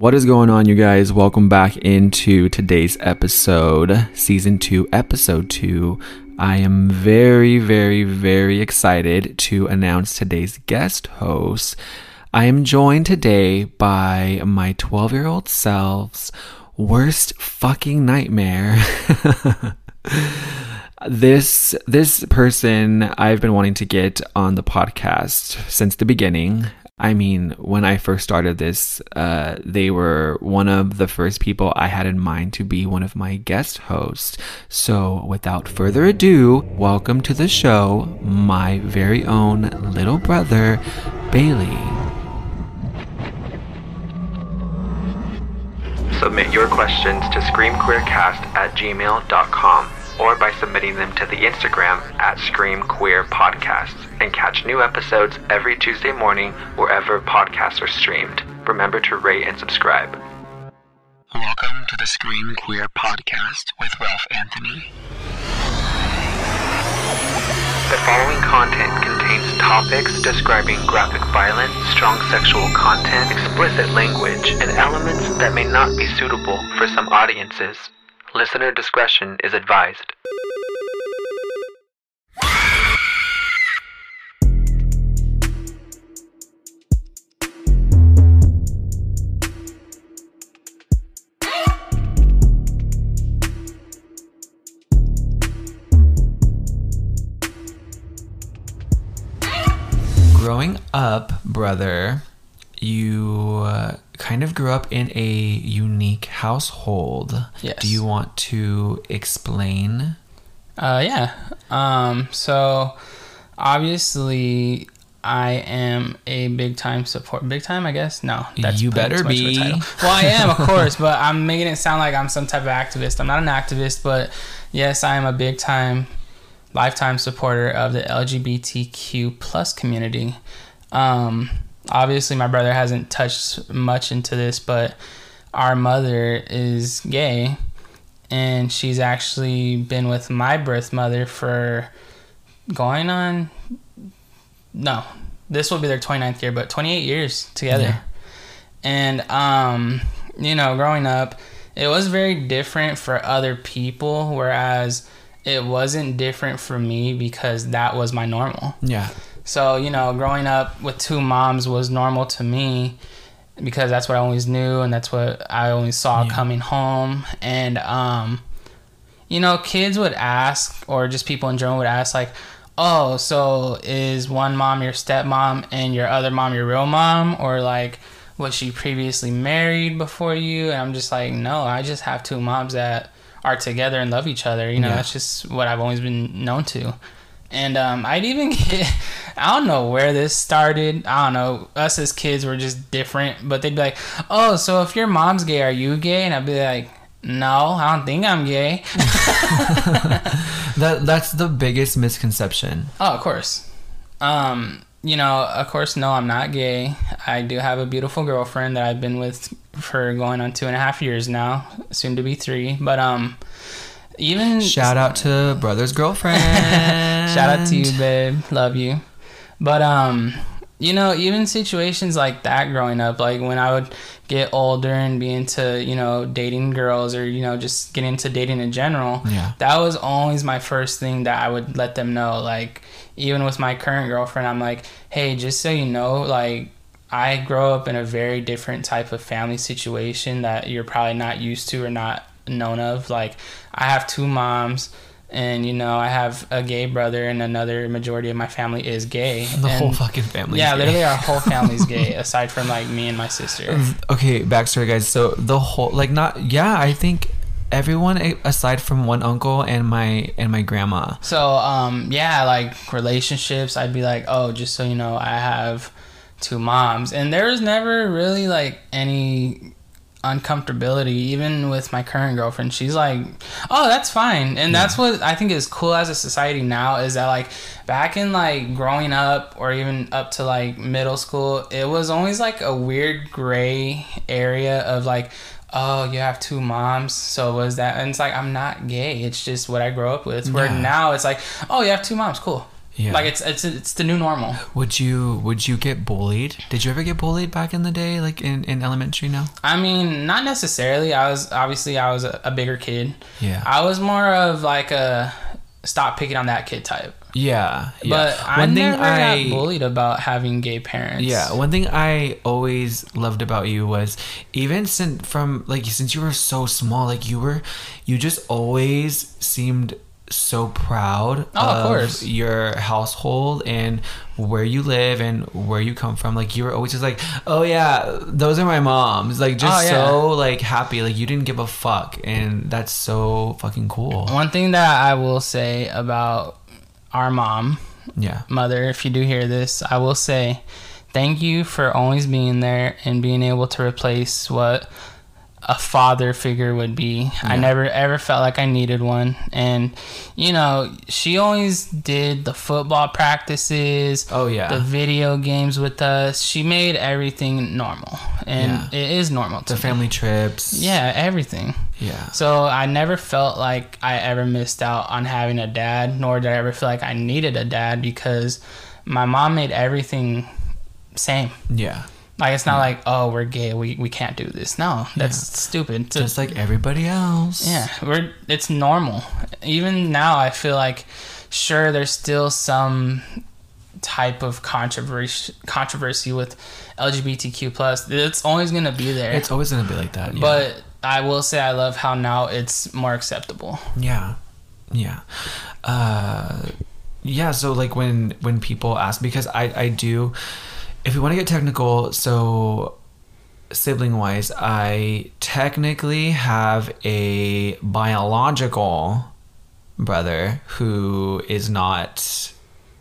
What is going on, you guys? Welcome back into today's episode, season two, episode two. I am very, very, very excited to announce today's guest host. I am joined today by my 12 year old self's worst fucking nightmare. this this person I've been wanting to get on the podcast since the beginning. I mean, when I first started this, uh, they were one of the first people I had in mind to be one of my guest hosts. So, without further ado, welcome to the show, my very own little brother, Bailey. Submit your questions to screamqueercast at gmail.com or by submitting them to the Instagram at Scream Queer Podcasts and catch new episodes every Tuesday morning wherever podcasts are streamed. Remember to rate and subscribe. Welcome to the Scream Queer Podcast with Ralph Anthony. The following content contains topics describing graphic violence, strong sexual content, explicit language, and elements that may not be suitable for some audiences. Listener discretion is advised. Growing up, brother, you uh, kind of grew up in a unique household. Yes. Do you want to explain? Uh, yeah. Um, so obviously, I am a big time support. Big time, I guess. No, You better too much of a be. Well, I am, of course, but I'm making it sound like I'm some type of activist. I'm not an activist, but yes, I am a big time, lifetime supporter of the LGBTQ plus community. Um, obviously, my brother hasn't touched much into this, but our mother is gay and she's actually been with my birth mother for going on no this will be their 29th year but 28 years together Yeah. and um you know growing up it was very different for other people whereas it wasn't different for me because that was my normal Yeah. So, you know, growing up with two moms was normal to me because that's what I always knew and that's what I always saw Yeah. coming home. And, um, you know, kids would ask, or just people in general would ask, like, oh, so is one mom your stepmom and your other mom your real mom? Or like, was she previously married before you? And I'm just like, no, I just have two moms that are together and love each other. You know, Yeah. that's just what I've always been known to. And um, I'd even get, I don't know where this started. I don't know. Us as kids were just different, but they'd be like, oh, so if your mom's gay, are you gay? And I'd be like, no, I don't think I'm gay. That that's the biggest misconception. Oh, of course. Um, you know, of course, no, I'm not gay. I do have a beautiful girlfriend that I've been with for going on two and a half years now, soon to be three. But um, even Shout out to brother's girlfriend. Shout out to you, babe. Love you. But um, you know, even situations like that growing up, like when I would get older and be into, you know, dating girls or, you know, just get into dating in general, Yeah. that was always my first thing that I would let them know. Like, even with my current girlfriend, I'm like, hey, just so you know, like, I grow up in a very different type of family situation that you're probably not used to or not known of. Like, I have two moms, and you know, I have a gay brother, and another majority of my family is gay. The And- whole fucking family. yeah, literally, our whole family's gay, aside from like me and my sister. Okay, backstory, guys. So the whole, like, not yeah. I think everyone aside from one uncle and my and my grandma. So, um, yeah, like relationships, I'd be like, oh, just so you know, I have two moms, and there was never really like any uncomfortability even with my current girlfriend she's like oh that's fine. And that's what i think is cool as a society now is that like back in like growing up or even up to like middle school it was always like a weird gray area of like oh you have two moms so was that and it's like i'm not gay it's just what i grew up with. Where Yeah. now it's like oh you have two moms cool Yeah. Like it's it's it's the new normal. would you would you get bullied? Did you ever get bullied back in the day, like in, in elementary? No. I mean, not necessarily. I was obviously I was a, a bigger kid. Yeah. I was more of like a stop picking on that kid type. yeah. yeah. But I never got bullied about having gay parents. Yeah, one thing I always loved about you was even since from like since you were so small, like you were, you just always seemed so proud Oh, of course. your household and where you live and where you come from. Like you were always just like, oh yeah, those are my moms. Like just Oh, yeah. so like happy. Like you didn't give a fuck, and that's so fucking cool. One thing that I will say about our mom, Yeah, mother, if you do hear this, I will say thank you for always being there and being able to replace what a father figure would be. I never ever felt like I needed one. And, you know, she always did the football practices, Oh, yeah. the video games with us. She made everything normal. And Yeah. it is normal to the me. family trips. Yeah, everything. yeah. So I never felt like I ever missed out on having a dad, nor did I ever feel like I needed a dad because my mom made everything same. Yeah. Like it's not like oh we're gay we, we can't do this. No, that's stupid. To- Just like everybody else. yeah, we're it's normal. Even now I feel like sure there's still some type of controversy controversy with LGBTQ plus. It's always gonna be there. It's always gonna be like that. Yeah. but I will say I love how now it's more acceptable. Yeah. Yeah. Uh yeah, so like when when people ask because I I do if we want to get technical, so sibling wise, I technically have a biological brother who is not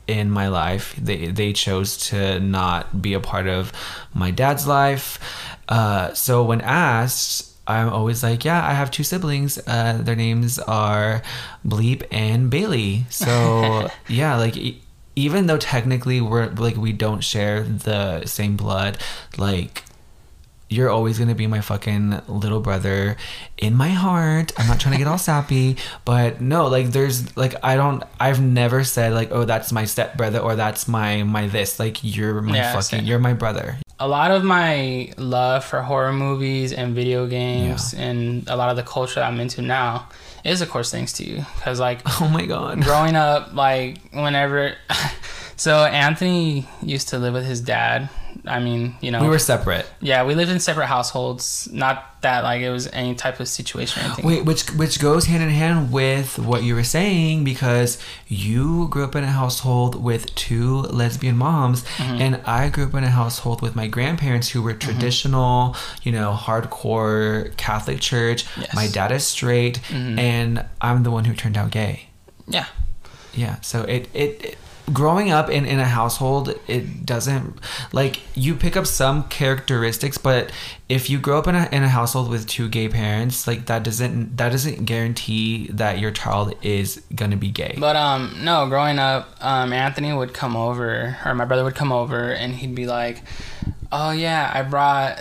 in my life. They they chose to not be a part of my dad's life. Uh, so when asked, I'm always like, yeah, I have two siblings. Uh, their names are Bleep and Bailey. So yeah, like. Even though technically we're like we don't share the same blood, like you're always gonna be my fucking little brother in my heart. I'm not trying to get all sappy, but no, like there's like I don't I've never said like oh that's my step brother or that's my my this like you're my Yeah, fucking same. you're my brother. a lot of my love for horror movies and video games and a lot of the culture I'm into now is of course thanks to you because like Oh my god. growing up like whenever so Anthony used to live with his dad I mean you know We were separate. yeah we lived in separate households not that like it was any type of situation or Wait, which which goes hand in hand with what you were saying because you grew up in a household with two lesbian moms, Mm-hmm. and I grew up in a household with my grandparents who were traditional, you know, hardcore Catholic church. Yes. Mm-hmm. My dad is straight, and I'm the one who turned out gay. yeah Yeah, so it it. it Growing up in, in a household, it doesn't like you pick up some characteristics, but if you grow up in a, in a household with two gay parents, like that doesn't that doesn't guarantee that your child is gonna be gay. But um no, growing up, um Anthony would come over or my brother would come over and he'd be like, "Oh yeah, I brought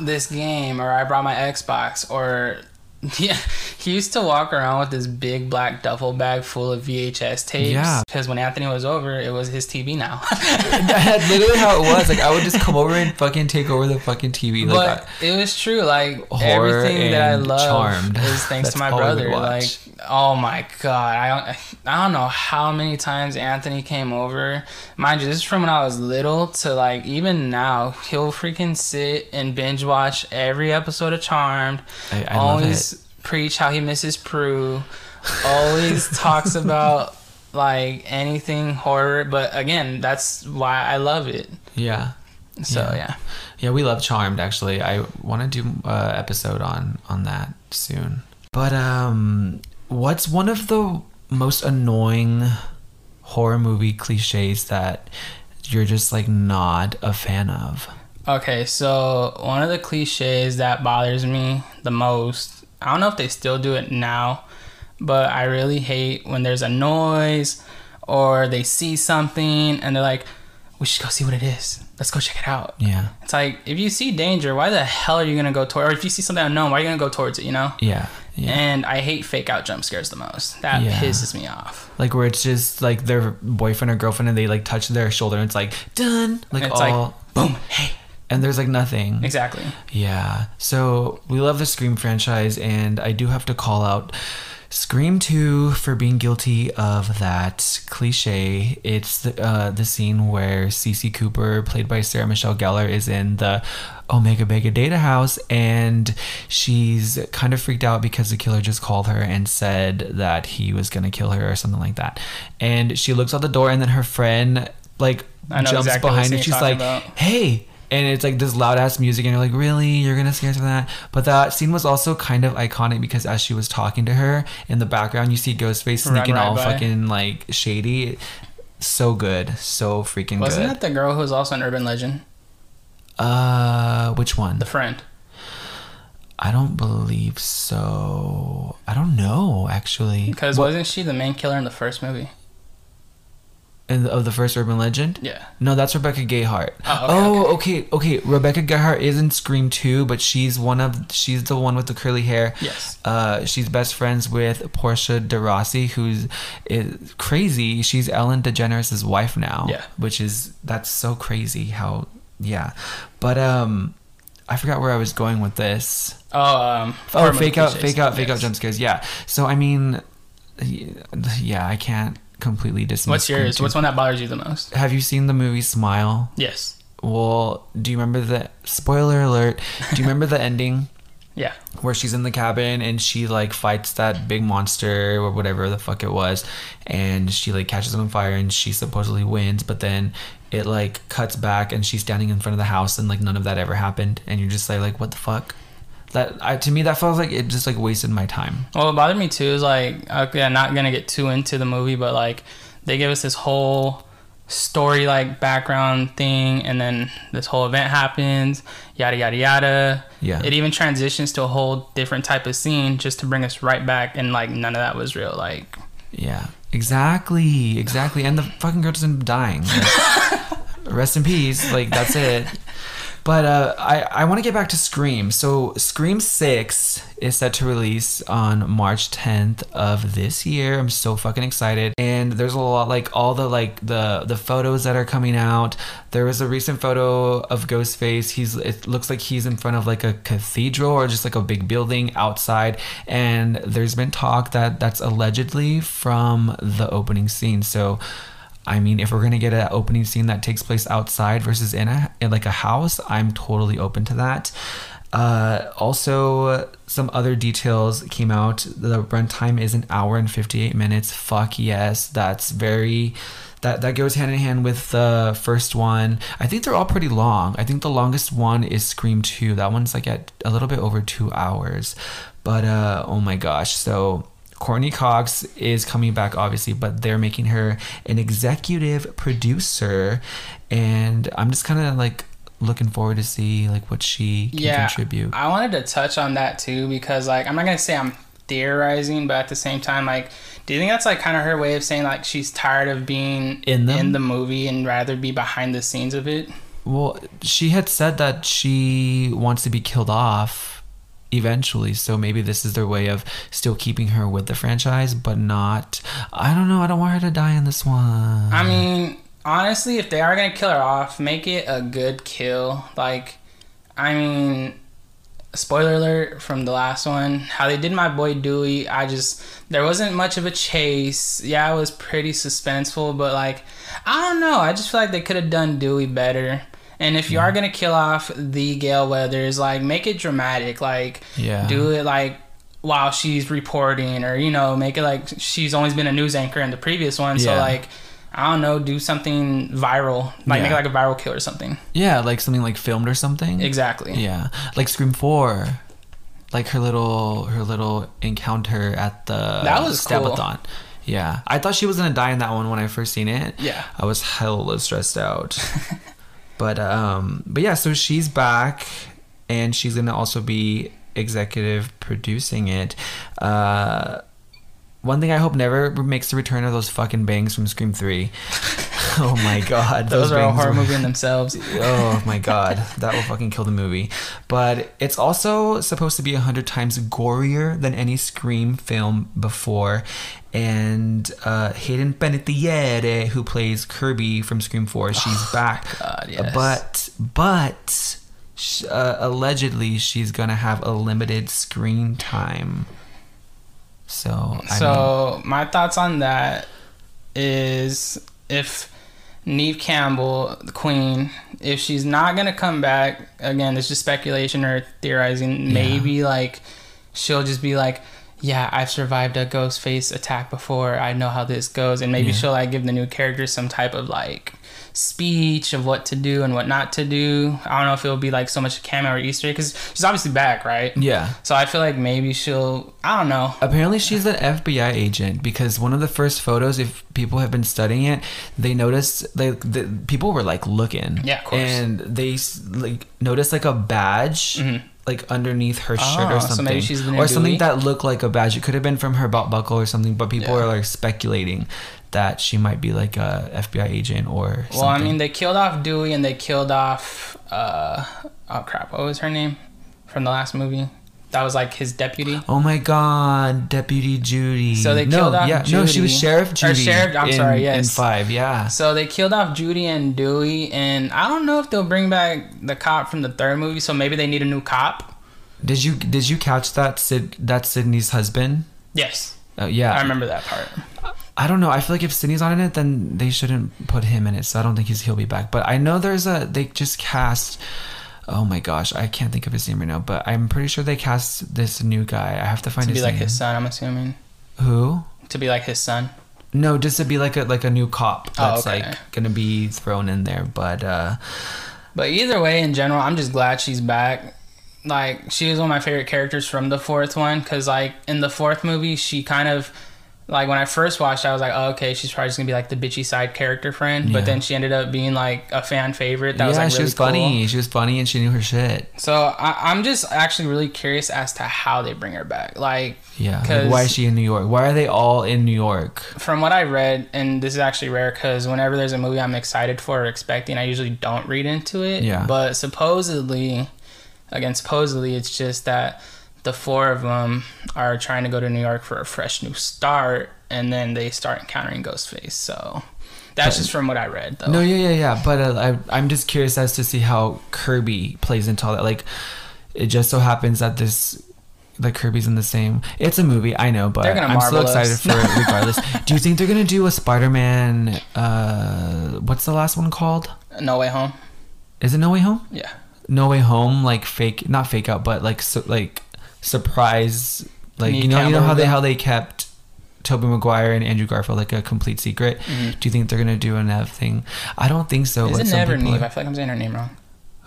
this game or I brought my Xbox or yeah, he used to walk around with this big black duffel bag full of VHS tapes. Yeah. Because when Anthony was over, it was his TV now. That's literally how it was. Like I would just come over and fucking take over the fucking TV. Like but it was true. Like everything that I love Charmed. is thanks to my all we would brother. Like oh my god, I don't I don't know how many times Anthony came over. Mind you, this is from when I was little to like even now. He'll freaking sit and binge watch every episode of Charmed. I- I love always preach how he misses Prue. Always talks about like anything horror. But again, that's why I love it. yeah, So Yeah. yeah. yeah, we love Charmed. Actually, I want to do a episode on on that soon. But um, what's one of the most annoying horror movie cliches that you're just like not a fan of? Okay, so one of the cliches that bothers me the most, I don't know if they still do it now, but I really hate when there's a noise or they see something and they're like, we should go see what it is. Let's go check it out. Yeah, It's like, if you see danger, why the hell are you going to go toward Or if you see something unknown, why are you going to go towards it, you know? yeah, Yeah. And I hate fake out jump scares the most. That Yeah. pisses me off. Like where it's just like their boyfriend or girlfriend and they like touch their shoulder and it's like done. Like And it's all like, boom, hey. And there's like nothing. Exactly. Yeah. So we love the Scream franchise, and I do have to call out Scream 2 for being guilty of that cliche. It's the, uh, the scene where Cici Cooper, played by Sarah Michelle Gellar, is in the Omega Beta Zeta House, and she's kind of freaked out because the killer just called her and said that he was going to kill her or something like that. And she looks out the door, and then her friend, like, jumps exactly behind and she's like, about. hey and it's like this loud ass music and you're like really you're gonna scare us with that but that scene was also kind of iconic because as she was talking to her in the background you see ghostface sneaking right all by. fucking like shady so good so freaking Wasn't good that the girl who was also an urban legend? uh which one The friend. i don't believe so i don't know actually Because wasn't she the main killer in the first movie? Of the first urban legend Yeah. No, that's Rebecca Gayhart. Oh, okay, Oh, okay, okay. Rebecca Gayhart is in Scream 2, but she's one of she's the one with the curly hair. Yes. Uh, she's best friends with Portia de Rossi, who's is crazy. She's Ellen DeGeneres' wife now. Yeah. Which is that's so crazy how yeah. But um I forgot where I was going with this. Oh, um. Oh, horror movie fake out, fake out, fake out jump scares. Yeah. So I mean, yeah, I can't completely dismiss. What's yours? 2. What's one that bothers you the most? Have you seen the movie Smile? Yes. Well, do you remember the spoiler alert? Do you remember the ending Yeah. where she's in the cabin and she like fights that big monster or whatever the fuck it was and she like catches it on fire and she supposedly wins, but then it like cuts back and she's standing in front of the house and like none of that ever happened and you're just like like what the fuck? That I, to me that felt like it just like wasted my time. Well, what bothered me too is like, okay, I'm not gonna get too into the movie, but like, they give us this whole story like background thing, and then this whole event happens, yada yada yada. Yeah. It even transitions to a whole different type of scene just to bring us right back, and like none of that was real. Like, Yeah, exactly, exactly. And the fucking girl doesn't dying. Like, rest in peace. Like that's it. But uh, I I want to get back to Scream. So Scream Six is set to release on March 10th of this year. I'm so fucking excited. And there's a lot like all the like the the photos that are coming out. There was a recent photo of Ghostface. He's it looks like he's in front of like a cathedral or just like a big building outside. And there's been talk that that's allegedly from the opening scene. So I mean, if we're gonna get an opening scene that takes place outside versus in a in like a house, I'm totally open to that. Uh, also, some other details came out. The runtime is an hour and 58 minutes. Fuck yes, that's very. That, that goes hand in hand with the first one. I think they're all pretty long. I think the longest one is Scream 2. That one's like at a little bit over two hours. But uh, oh my gosh. So Courteney Cox is coming back, obviously, but they're making her an executive producer, and I'm just kind of like looking forward to see like what she can yeah, contribute. I wanted to touch on that too because like I'm not gonna say I'm theorizing, but at the same time, like, do you think that's like kind of her way of saying like she's tired of being In in the movie and rather be behind the scenes of it? Well, she had said that she wants to be killed off eventually, so maybe this is their way of still keeping her with the franchise, but not. I don't know. I don't want her to die in this one. I mean, honestly, if they are gonna kill her off, make it a good kill. Like, I mean, spoiler alert from the last one, how they did my boy Dewey. I just there wasn't much of a chase. Yeah, it was pretty suspenseful, but like, I don't know. I just feel like they could have done Dewey better. And if you are gonna kill off the Gale Weathers, like make it dramatic. Like, Yeah. do it like while she's reporting, or you know, make it like she's always been a news anchor in the previous one. So like, I don't know, do something viral, like make Yeah. it like a viral kill or something. yeah, like something like filmed or something. Exactly. Yeah, like Scream Four, like her little her little encounter at the That was cool. Stabathon. Yeah, I thought she was gonna die in that one when I first seen it. Yeah. I was hella stressed out. but um, but yeah, so she's back, and she's gonna also be executive producing it. Uh, one thing I hope never makes the return of those fucking bangs from Scream Three. Oh my god, Those, are a horror were- movie in themselves. oh my god, that will fucking kill the movie. But it's also supposed to be a hundred times gorier than any Scream film before. And uh, Hayden Panettiere, who plays Kirby from Scream Four, she's back. Oh, God, yes. But but uh, allegedly she's gonna have a limited screen time. So I mean, So my thoughts on that is if Neve Campbell, the Queen, if she's not gonna come back again, it's just speculation or theorizing. Maybe like she'll just be like, "Yeah, I've survived a ghost face attack before. I know how this goes," and maybe Yeah. she'll like give the new character some type of like speech of what to do and what not to do. I don't know if it'll be like so much a cameo or Easter because she's obviously back, right? yeah. So I feel like maybe she'll. I don't know. Apparently, she's an FBI agent because one of the first photos, if people have been studying it, they noticed like the people were like looking, Yeah, of course. and they like noticed like a badge. Mm-hmm. Like underneath her shirt Mm-hmm. Oh, or so something, she's or something that looked like a badge. It could have been from her belt buckle or something, but people Yeah. are like speculating that she might be like a FBI agent or. Well, I mean, they killed off Dewey and they killed off. Uh, oh crap! What was her name from the last movie? That was like his deputy. Oh my God, Deputy Judy. So they no, killed off yeah, no, she was Sheriff Judy. Or Judy. Sheriff- I'm in, sorry, in yes. five, yeah. So they killed off Judy and Dewey, and I don't know if they'll bring back the cop from the third movie. So maybe they need a new cop. Did you did you catch that Sid that Sidney's husband? Yes, Uh, yeah, I remember that part. I don't know. I feel like if Sidney's on in it, then they shouldn't put him in it. So I don't think he's he'll be back. But I know there's a they just cast. Oh my gosh, I can't think of his name right now. But I'm pretty sure they cast this new guy. I have to find. To his be like name. his son, I'm assuming. Who? To be like his son. No, just to be like a like a new cop Oh, that's okay. like gonna be thrown in there. But uh But either way, in general, I'm just glad she's back. Like, she was one of my favorite characters from the fourth one. Because, like, in the fourth movie, she kind of, like, when I first watched, I was like, oh, okay, she's probably just gonna be like the bitchy side character friend. Yeah. But then she ended up being like a fan favorite. That yeah, was like she really was cool. funny. She was funny and she knew her shit. So I, I'm just actually really curious as to how they bring her back. Like, Yeah. Like, why is she in New York? Why are they all in New York? from what I read, and this is actually rare because whenever there's a movie I'm excited for or expecting, I usually don't read into it. Yeah. But supposedly, again, supposedly, it's just that the four of them are trying to go to New York for a fresh new start, and then they start encountering Ghostface. So that's just from what I read, though. No, yeah, yeah, yeah. But uh, I, I'm just curious as to see how Kirby plays into all that. Like, it just so happens that this, the Kirby's in the same. It's a movie, I know, but I'm still marvel excited us. for it regardless. Do you think they're gonna do a Spider-Man? Uh, what's the last one called? No Way Home. Is it No Way Home? Yeah. No Way Home, like fake, not fake out, but like so, like surprise, like you know, you know how they how they kept. Tobey Maguire and Andrew Garfield like a complete secret. Do you think they're gonna do another thing? I don't think so. Is it Nev or Neve? are- I feel like I'm saying her name wrong.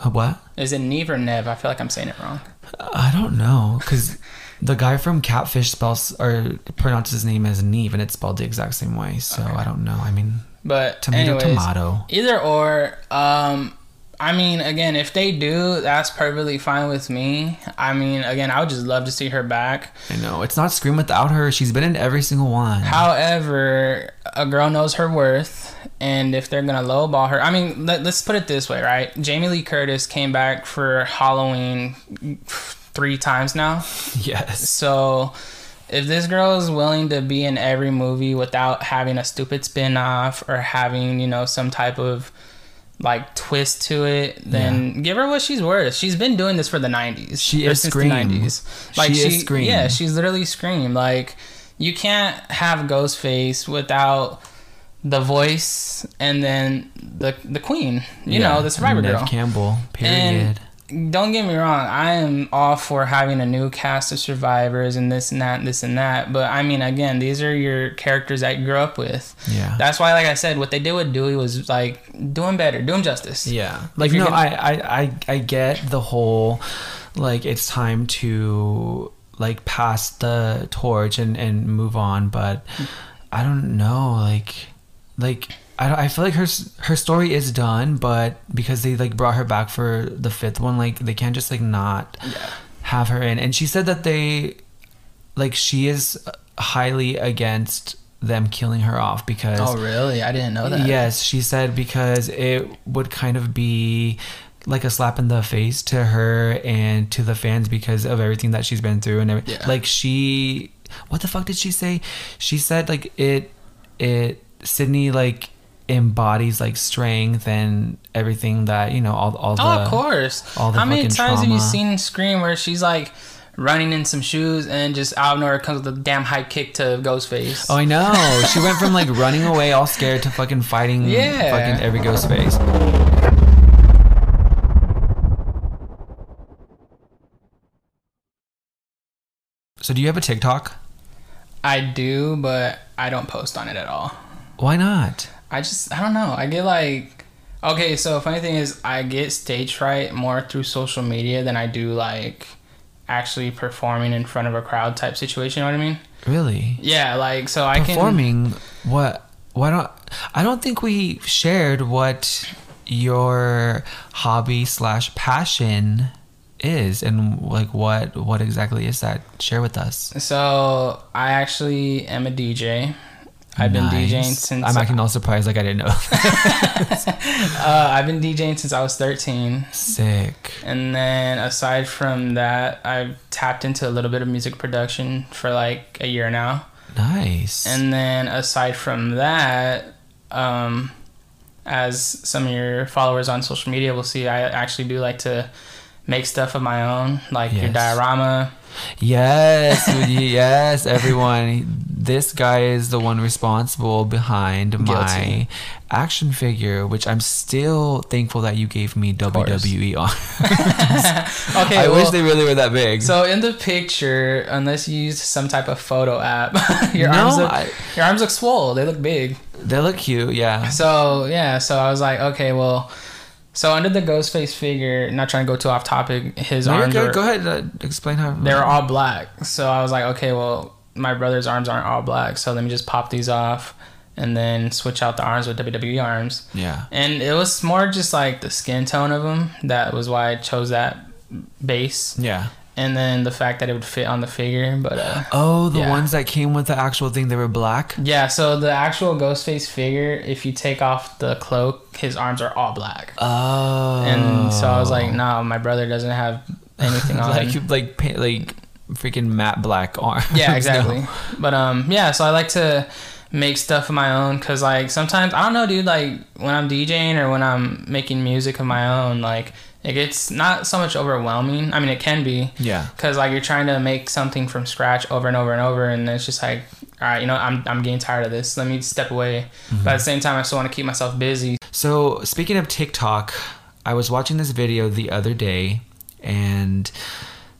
Uh, What? Is it Neve or Nev? I feel like I'm saying it wrong. I don't know because the guy from Catfish spells or pronounces his name as Neve and it's spelled the exact same way. So I don't know. I mean, But tomato, anyways, tomato. Either or. Um, I mean, again, if they do, that's perfectly fine with me. I mean, again, I would just love to see her back. I know it's not Scream without her. She's been in every single one. However, a girl knows her worth, and if they're gonna lowball her, I mean, let, let's put it this way, right? Jamie Lee Curtis came back for Halloween three times now. yes. So if this girl is willing to be in every movie without having a stupid spin-off or having, you know, some type of like twist to it, then give her what she's worth. She's been doing this for the 90s. She is since Scream. The 90s. Like She she, is Scream. Yeah, she's literally Scream. Like you can't have Ghostface without the voice and then the the queen, you know, the survivor Nev girl. Campbell. Period. Don't get me wrong, I am all for having a new cast of survivors and this and that, and this and that. But I mean, again, these are your characters that you grew up with. yeah. That's why, like I said, what they did with Dewey was like doing better, doing justice. Yeah. Like no, gonna- I, I I I get the whole like it's time to like pass the torch and and move on, but I don't know like like I, I feel like her her story is done, but because they like brought her back for the fifth one, like they can't just like not have her in. And she said that they like she is highly against them killing her off because Oh, really? I didn't know that. Yes, she said because it would kind of be like a slap in the face to her and to the fans because of everything that she's been through and every, Yeah. like she what the fuck did she say? She said like it it Sidney like embodies like strength and everything that, you know, all all the Oh, of course. all the How many times have you seen Scream where she's like running in some shoes and just out of nowhere comes with a damn high kick to Ghostface? Oh, I know. She went from like running away all scared to fucking fighting Yeah. fucking every ghost face. So do you have a TikTok? I do, but I don't post on it at all. Why not? I just I don't know. I get like okay, so funny thing is I get stage fright more through social media than I do like actually performing in front of a crowd type situation, you know what I mean? Really? Yeah, like so I can Performing what why don't I don't think we shared what your hobby slash passion is and like what what exactly is that? Share with us. So I actually am a DJ. I've been Nice. DJing since I'm acting all surprised like I didn't know. uh, I've been DJing since I was 13. Sick. And then aside from that, I've tapped into a little bit of music production for like a year now. Nice. And then aside from that, um, as some of your followers on social media will see, I actually do like to make stuff of my own, like your diorama. Yes, yes, everyone. This guy is the one responsible behind my action figure, which I'm still thankful that you gave me. WWE on. Okay, I well, wish they really were that big. So in the picture, unless you use some type of photo app, your No, arms look I- your arms look swole. They look big. they look cute, yeah. So yeah, so I was like, okay, well, so under the Ghostface figure, not trying to go too off topic, his No, arms good. were, Go ahead, uh, explain how. they were all black. So I was like, okay, well, my brother's arms aren't all black, so let me just pop these off and then switch out the arms with WWE arms. Yeah. And it was more just like the skin tone of them. That was why I chose that base. Yeah. And then the fact that it would fit on the figure, but uh, Oh, the Yeah. ones that came with the actual thing, they were black. Yeah, so the actual Ghostface figure, if you take off the cloak, his arms are all black. Oh. And so I was like, no, my brother doesn't have anything on. like like pa- like freaking matte black arms. yeah, exactly. No. But um, yeah, so I like to make stuff of my own because like sometimes I don't know, dude. Like when I'm DJing or when I'm making music of my own, like it gets not so much overwhelming. I mean, it can be. Yeah. Because like you're trying to make something from scratch over and over and over, and it's just like, all right, you know, I'm I'm getting tired of this. Let me step away. But at the same time, I still want to keep myself busy. So, speaking of TikTok, I was watching this video the other day and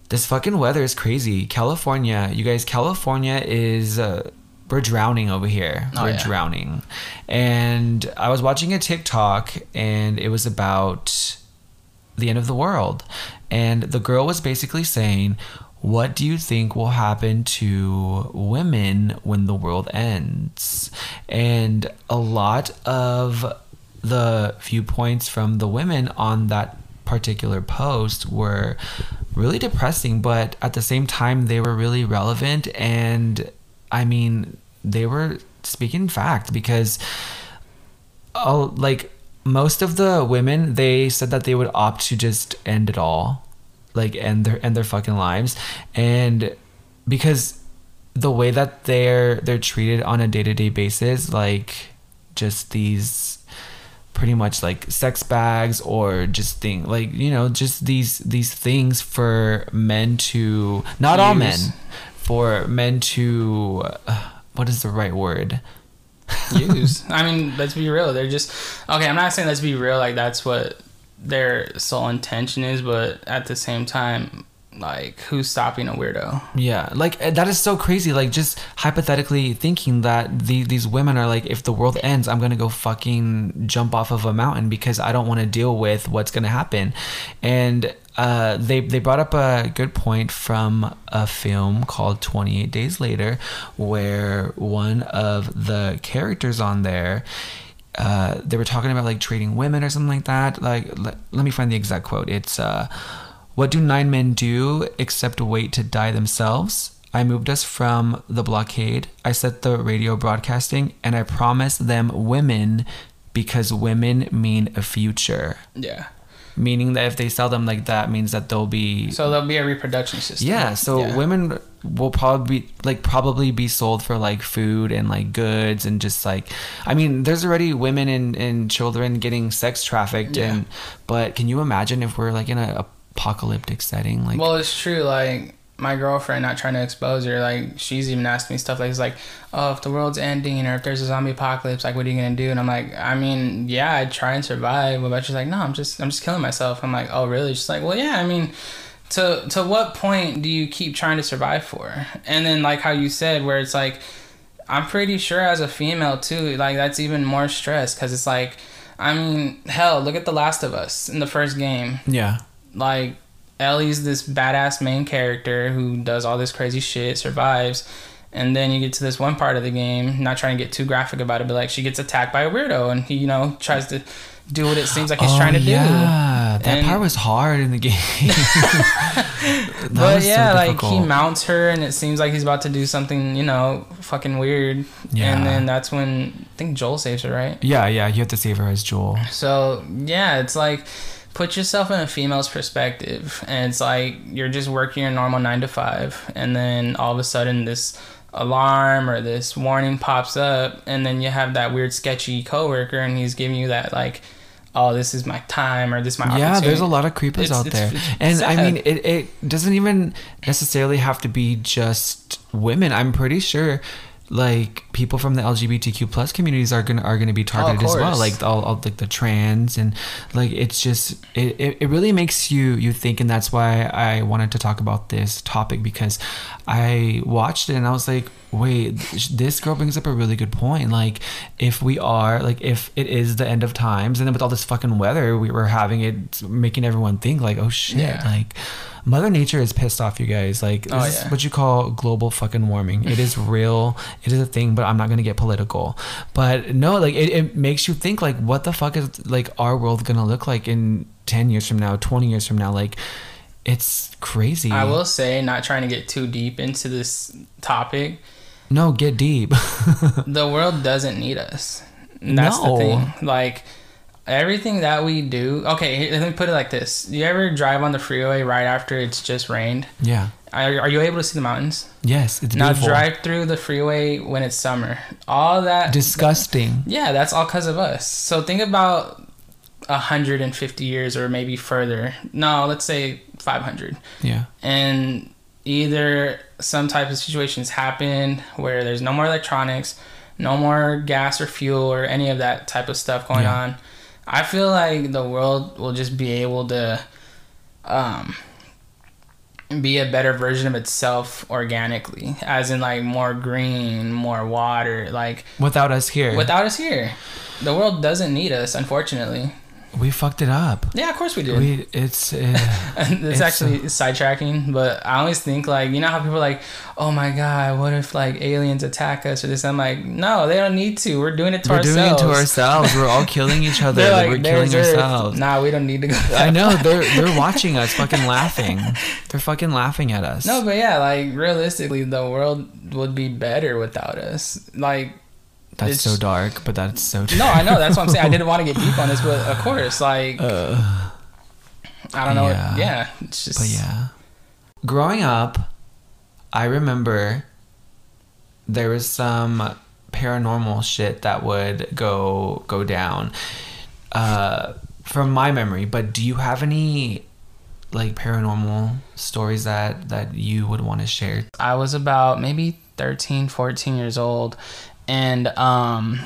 this fucking weather is crazy. California, you guys, California is uh, we're drowning over here. Oh, we're yeah. drowning. And I was watching a TikTok and it was about the end of the world. And the girl was basically saying, What do you think will happen to women when the world ends? And a lot of the viewpoints from the women on that particular post were really depressing, but at the same time, they were really relevant. And I mean, they were speaking fact because oh, like most of the women they said that they would opt to just end it all like end their end their fucking lives. And because the way that they're they're treated on a day-to-day basis like just these pretty much like sex bags or just thing like you know just these these things for men to not all men for men to uh, what is the right word use. I mean, let's be real. They're just okay. I'm not saying let's be real. Like that's what their sole intention is, but at the same time, like who's stopping a weirdo? Yeah, like eh, that is so crazy. Like just hypothetically thinking that the, these women are like, if the world ends, I'm gonna go fucking jump off of a mountain because I don't want to deal with what's gonna happen. And uh, they they brought up a good point from a film called 28 Days Later, where one of the characters on there. Uh, they were talking about like trading women or something like that. Like, let, let me find the exact quote. It's uh, what do nine men do except wait to die themselves? I moved us from the blockade. I set the radio broadcasting, and I promised them women because women mean a future. Yeah. Meaning that if they sell them like that, means that they'll be So there'll be a reproduction system. yeah. So Yeah. women will probably be, like probably be sold for like food and like goods and just like I mean, there's already women and, and children getting sex trafficked Yeah. and but can you imagine if we're like in a apocalyptic setting like Well, it's true. Like my girlfriend, not trying to expose her, like she's even asked me stuff like, "It's like, oh, if the world's ending or if there's a zombie apocalypse, like, what are you gonna do?" And I'm like, I mean, yeah, I'd try and survive. But she's like, no, I'm just, I'm just killing myself. I'm like, oh, really? She's like, well, yeah. I mean, to to what point do you keep trying to survive for? And then like how you said, where it's like, I'm pretty sure as a female too, like that's even more stress because it's like, I mean, hell, look at The Last of Us in the first game yeah. like Ellie's this badass main character who does all this crazy shit, survives, and then you get to this one part of the game, not trying to get too graphic about it, but like she gets attacked by a weirdo and he, you know, tries to do what it seems like he's Oh, trying to yeah. do. That And- part was hard in the game. But was so yeah, like he mounts her and it seems like he's about to do something, you know, fucking weird. Yeah. And then that's when I think Joel saves her, right? Yeah, yeah, you have to save her as Joel. So yeah, it's like put yourself in a female's perspective, and it's like you're just working your normal nine to five, and then all of a sudden this alarm or this warning pops up, and then you have that weird sketchy coworker, and he's giving you that like. Oh, this is my time, or this is my Yeah, there's a lot of creepers It's- out it's- there. it's and I mean, it, it doesn't even necessarily have to be just women. I'm pretty sure like people from the LGBTQ plus communities are gonna are gonna be oh, targeted as well. Like all, all like the trans and like it's just it, it, it really makes you you think and that's why I wanted to talk about this topic because I watched it and I was like, wait, this girl brings up a really good point. Like if we are like if it is the end of times and then with all this fucking weather we were having it making everyone think like, oh shit, Yeah. like Mother Nature is pissed off, you guys. Like, oh, this Oh, is yeah. what you call global fucking warming. It is real. It is a thing, but I'm not gonna get political. But no, like it, it makes you think like, what the fuck is like our world gonna look like in ten years from now, twenty years from now? Like, it's crazy. I will say, not trying to get too deep into this topic, No, get deep. the world doesn't need us. And That's No. the thing. Like everything that we do. Okay, let me put it like this: You ever drive on the freeway right after it's just rained? yeah. Are, are you able to see the mountains? Yes, it's Now beautiful. drive through the freeway when it's summer. All that. Disgusting. yeah, that's all because of us. So think about 150 years or maybe further. No, let's say 500 Yeah. and either some type of situations happen where there's no more electronics, no more gas or fuel or any of that type of stuff going Yeah. on. I feel like the world will just be able to um be a better version of itself organically as in like more green more water like Without us here, without us here. The world doesn't need us unfortunately we fucked it up. yeah of course we did. We it's uh, it's, It's, actually sidetracking, but I always think like you know how people are like, oh my god, what if like aliens attack us or this? I'm like, no, they don't need to. We're doing it to we're ourselves. doing it to ourselves. We're all killing each other. Like, we're killing Earth." ourselves. Nah, we don't need to go. I know they're they're watching us, fucking laughing. They're fucking laughing at us. No, but yeah, like realistically, the world would be better without us. Like, that's it's- so dark, but that's so. no, I know that's what I'm saying. I didn't want to get deep on this, but of course, like, Uh, I don't know. yeah. Yeah, yeah it's just. but yeah, growing up, I remember there was some paranormal shit that would go go down, uh, from my memory. But do you have any like paranormal stories that that you would want to share? I was about maybe 13, 14 years old. And um,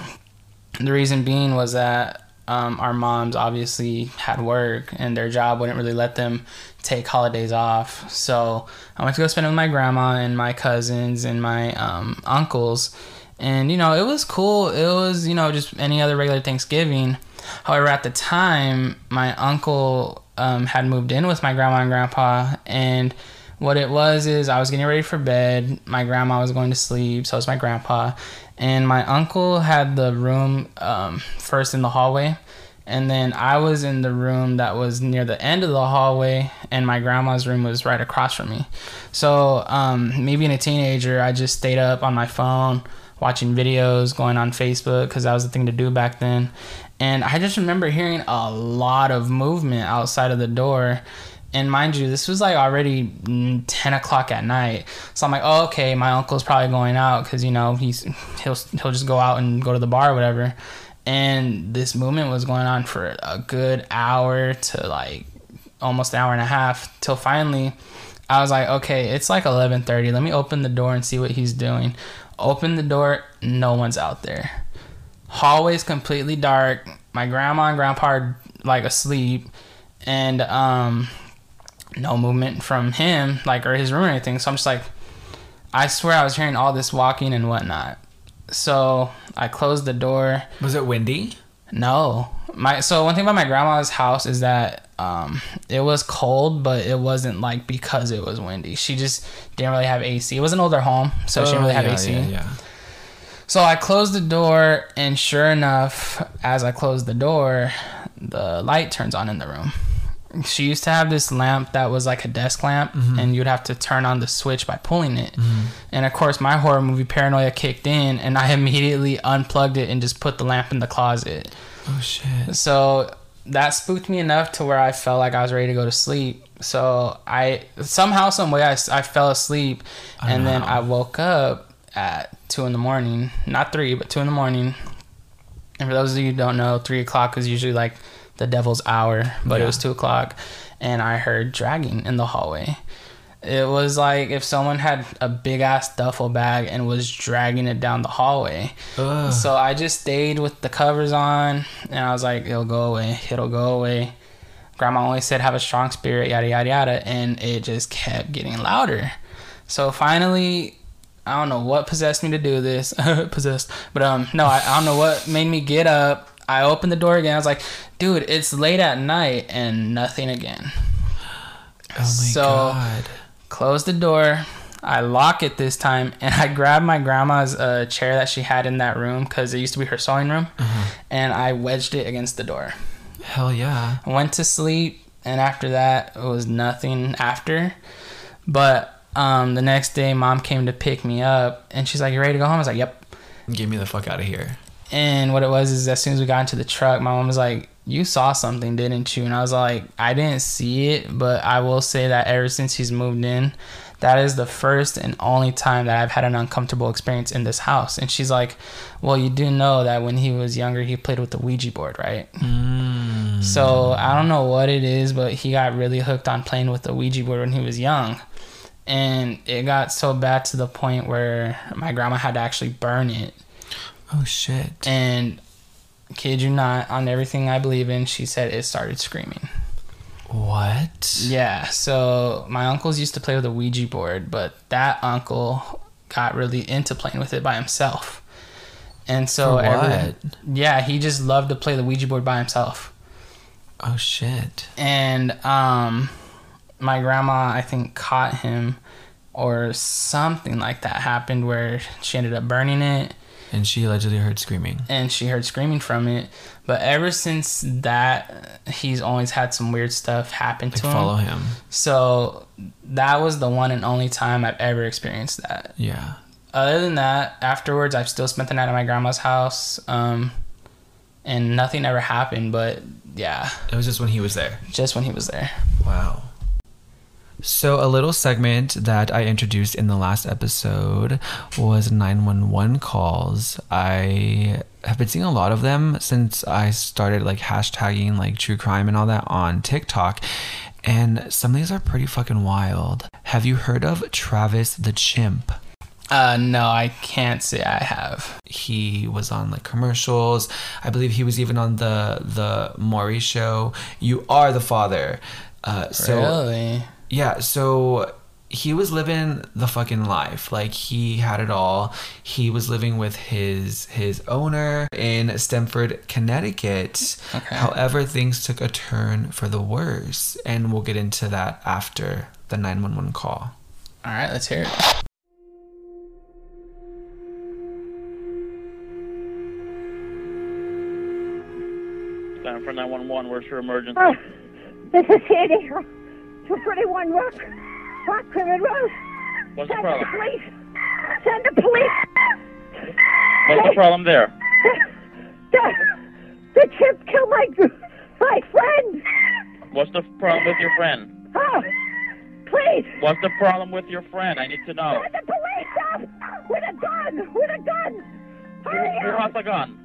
the reason being was that um, our moms obviously had work and their job wouldn't really let them take holidays off. So I went to go spend it with my grandma and my cousins and my um, uncles. And, you know, it was cool. It was, you know, just any other regular Thanksgiving. However, at the time, my uncle um, had moved in with my grandma and grandpa. And what it was is I was getting ready for bed. My grandma was going to sleep, so was my grandpa. And my uncle had the room um, first in the hallway. And then I was in the room that was near the end of the hallway, and my grandma's room was right across from me. So, um, me being a teenager, I just stayed up on my phone watching videos, going on Facebook because that was the thing to do back then. And I just remember hearing a lot of movement outside of the door. And mind you, this was like already mm, 10 o'clock at night. So I'm like, oh, okay, my uncle's probably going out because, you know, he's he'll, he'll just go out and go to the bar or whatever. And this movement was going on for a good hour to like almost an hour and a half till finally I was like, okay, it's like 11:30. Let me open the door and see what he's doing. Open the door, no one's out there. Hallway's completely dark. My grandma and grandpa are like asleep, and um, no movement from him, like or his room or anything. So I'm just like, I swear I was hearing all this walking and whatnot. So I closed the door. Was it windy? No, my so one thing about my grandma's house is that um, it was cold, but it wasn't like because it was windy. She just didn't really have AC. It was an older home, so she didn't really have yeah, AC. Yeah, yeah. So I closed the door, and sure enough, as I closed the door, the light turns on in the room. She used to have this lamp that was like a desk lamp, mm-hmm. and you'd have to turn on the switch by pulling it. Mm-hmm. And of course, my horror movie paranoia kicked in, and I immediately unplugged it and just put the lamp in the closet. Oh shit. So that spooked me enough to where I felt like I was ready to go to sleep. So I somehow, some way, I, I fell asleep, and then. I woke up at two in the morning, not three, but two in the morning. And for those of you who don't know, three o'clock is usually like the devil's hour, but it was two o'clock, and I heard dragging in the hallway. It was like if someone had a big ass duffel bag and was dragging it down the hallway. Ugh. So I just stayed with the covers on, and I was like, "It'll go away. It'll go away." Grandma always said, "Have a strong spirit," yada yada yada, and it just kept getting louder. So finally, I don't know what possessed me to do this. possessed, but um, no, I, I don't know what made me get up. I opened the door again. I was like, "Dude, it's late at night," and nothing again. oh my so- god. close the door. I lock it this time, and I grab my grandma's uh, chair that she had in that room because it used to be her sewing room, and I wedged it against the door. Hell yeah. I went to sleep, and after that, it was nothing after. But um, the next day, mom came to pick me up, and she's like, "You ready to go home?" I was like, "Yep." Get me the fuck out of here. And what it was is, as soon as we got into the truck, my mom was like, "You saw something, didn't you?" And I was like, "I didn't see it, but I will say that ever since he's moved in, that is the first and only time that I've had an uncomfortable experience in this house." And she's like, "Well, you do know that when he was younger, he played with the Ouija board, right?" Mm. So I don't know what it is, but he got really hooked on playing with the Ouija board when he was young. And it got so bad to the point where my grandma had to actually burn it. Oh shit. And kid you not, on everything I believe in, she said it started screaming. What? Yeah, so my uncles used to play with a Ouija board, but that uncle got really into playing with it by himself. And so For every- what? yeah, he just loved to play the Ouija board by himself. Oh shit. and um my grandma i think caught him or something like that happened where she ended up burning it And she allegedly heard screaming. and she heard screaming from it but ever since that he's always had some weird stuff happen Like to him follow him. so that was the one and only time i've ever experienced that Yeah. other than that afterwards i've still spent the night at my grandma's house um and nothing ever happened but yeah It was just when he was there. just when he was there Wow. So, a little segment that I introduced in the last episode was 911 calls. I have been seeing a lot of them since I started like hashtagging like true crime and all that on TikTok. And some of these are pretty fucking wild. Have you heard of Travis the Chimp? uh no i can't say i have he was on like commercials. I believe he was even on the the Maury show. You are the father. Uh, so really yeah, so he was living the fucking life. Like he had it all. He was living with his his owner in Stamford, Connecticut. Okay. However, things took a turn for the worse, and we'll get into that after the 911 call. All right, let's hear it. Stamford 911, where's your emergency? Oh, this is Sandy. 231 Rock, Rock River Road. What's the Send problem? the police. Send the police. What's the problem there? The, the chip killed my, my friend. What's the problem with your friend? Oh, please. What's the problem with your friend? I need to know. Send the police up with a gun. With a gun. Hurry Who up. has a gun?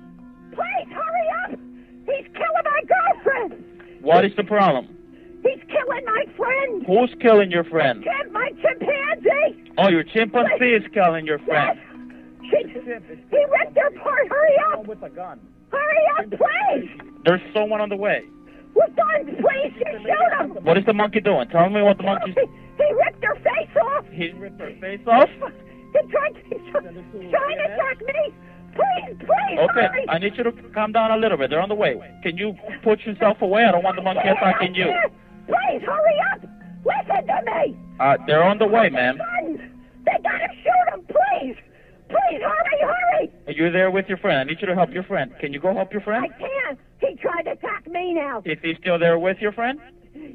Please, hurry up. He's killing my girlfriend. What is the problem? He's killing my friend. Who's killing your friend? Chimp, my chimpanzee. Oh, your chimpanzee is killing your Yes. friend. She, he ripped her apart. Hurry up. with a gun. Hurry up, please. There's someone on the way. With guns, please. You shoot him. What is the monkey doing? Tell me what the monkey's... He, he ripped her face off. He ripped her face off? He tried, he's trying to attack me. Please, please, Okay, hurry. I need you to calm down a little bit. They're on the way. Can you put yourself away? I don't want the monkey attacking you. Please, hurry up. Listen to me. Uh, they're on the way, ma'am. Guns. They gotta shoot him, please. Please, hurry, hurry. Are You're there with your friend. I need you to help your friend. Can you go help your friend? I can't. He tried to attack me now. Is he still there with your friend?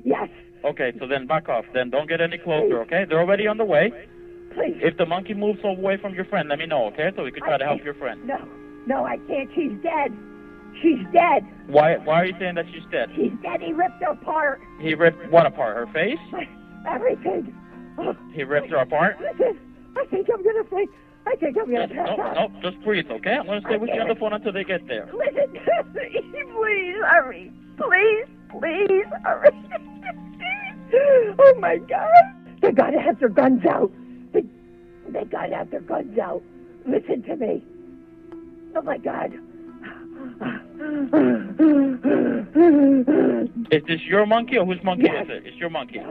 Yes, Okay, so then back off. Then don't get any closer, okay? They're already on the way. please. If the monkey moves away from your friend, let me know, okay? So we can try to help your friend. No, no, I can't. She's dead. She's dead. Why why are you saying that she's dead? She's dead. He ripped her apart. He ripped what apart? Her face? Everything. Oh, He ripped her apart? listen, I think I'm gonna faint. I think I'm gonna pass No, out. no, just breathe, okay? I'm gonna stay with you on the phone until they get there. Listen please hurry. Please, please hurry. oh my God. They gotta have their guns out. They, they gotta have their guns out. Listen to me. Oh my God. Is this your monkey or whose monkey Yes. is it? It's your monkey.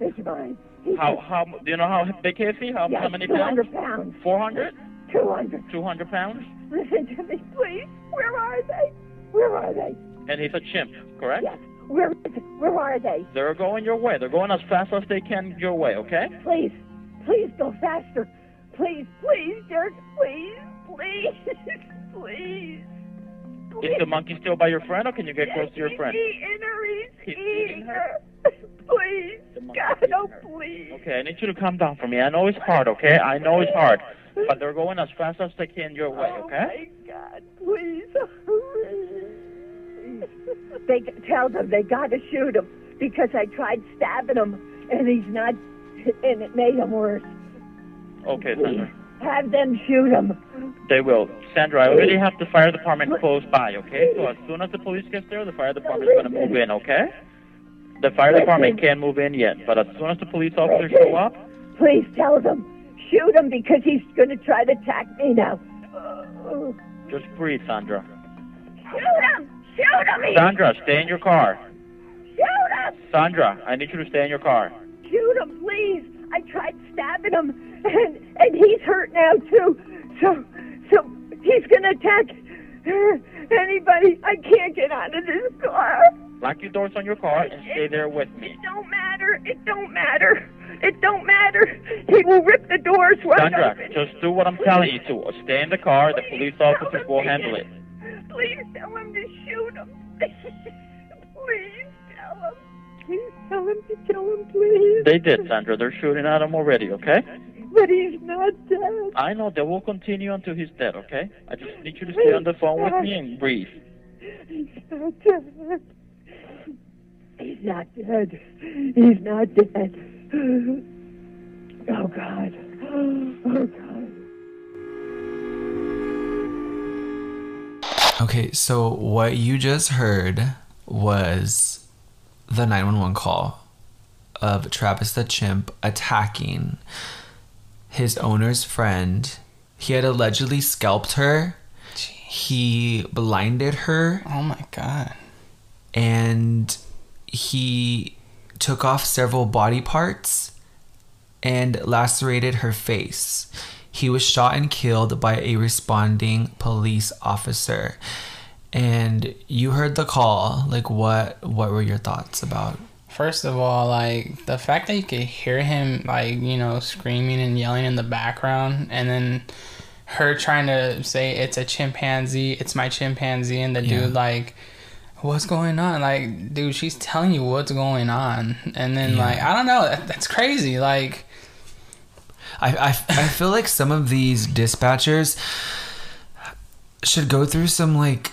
It's mine. He's How how do you know how big is he? How, yes, how many pounds? 200 pounds. 400? 200. 200 pounds? Listen to me, please. Where are they? Where are they? And he's a chimp, correct? Yes. Where, where are they? They're going your way. They're going as fast as they can your way, okay? Please, please go faster. Please, please, Dirk, please, please, please. Is the monkey still by your friend or can you get close to your friend? He's eating her. He's, He's eating her. Please, God, oh, please. Okay, I need you to calm down for me. I know it's hard, okay? I know it's hard. But they're going as fast as they can your way, Oh, okay? my God, please. they tell them they got to shoot him because I tried stabbing him and he's not, and it made him worse. Okay, Sandra. Have them shoot him. They will. Sandra, I already have the fire department close by, okay? So as soon as the police gets there, the fire department is going to move in, okay? The fire department can't move in yet, but as soon as the police officers show up, Please tell them. Shoot him because he's going to try to attack me now. Just breathe, Sandra. Shoot him! Shoot him! Sandra, stay in your car. Shoot him! Sandra, I need you to stay in your car. Shoot him, please! I tried stabbing him, and and he's hurt now too. So so he's going to attack anybody. I can't get out of this car. Lock your doors on your car and stay there with me. It don't matter. It don't matter. It don't matter. He will rip the doors wide Sandra, open. just do what I'm telling you to. Stay in the car. The police officers will handle it. Please tell him to shoot please him. Please tell him to kill him, please. They did, Sandra. They're shooting at him already, okay? But he's not dead. I know they will continue until he's dead, okay? I just need you to stay on the phone with me and breathe. He's not dead. He's not dead. He's not dead. Oh God. Oh God. Okay, so what you just heard was the 911 call of Travis the chimp attacking his owner's friend. He had allegedly scalped her. He blinded her Oh my god. and he took off several body parts and lacerated her face. He was shot and killed by a responding police officer. And you heard the call. Like what what were your thoughts about First of all, like the fact that you could hear him like, you know, screaming and yelling in the background and then her trying to say it's a chimpanzee, it's my chimpanzee and the Yeah. dude like what's going on? Like, dude, she's telling you what's going on, and then Yeah. like, I don't know, that, that's crazy. Like, I, I, I feel like some of these dispatchers should go through some like